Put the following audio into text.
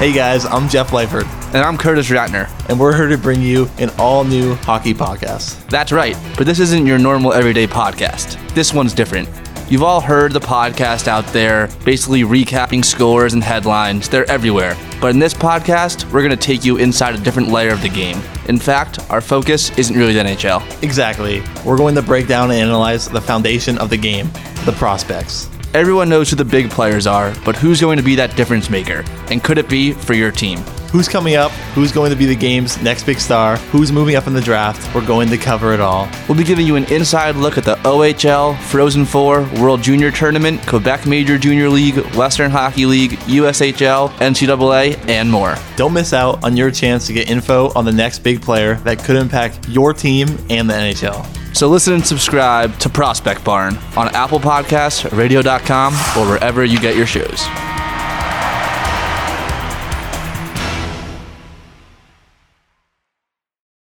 Hey guys, I'm Jeff Leifert, And I'm Curtis Ratner. and we're here to bring you an all new hockey podcast. That's right, but this isn't your normal everyday podcast. This one's different. You've all heard the podcast out there, basically recapping scores and headlines. They're everywhere. But in this podcast, we're going to take you inside a different layer of the game. In fact, our focus isn't really the NHL. Exactly. We're going to break down and analyze the foundation of the game, the prospects. Everyone knows who the big players are, but who's going to be that difference maker? And could it be for your team? Who's coming up? Who's going to be the game's next big star? Who's moving up in the draft? We're going to cover it all. We'll be giving you an inside look at the OHL, Frozen Four, World Junior Tournament, Quebec Major Junior League, Western Hockey League, USHL, NCAA, and more. Don't miss out on your chance to get info on the next big player that could impact your team and the NHL. So listen and subscribe to Prospect Barn on Apple Podcasts, radio.com, or wherever you get your shows.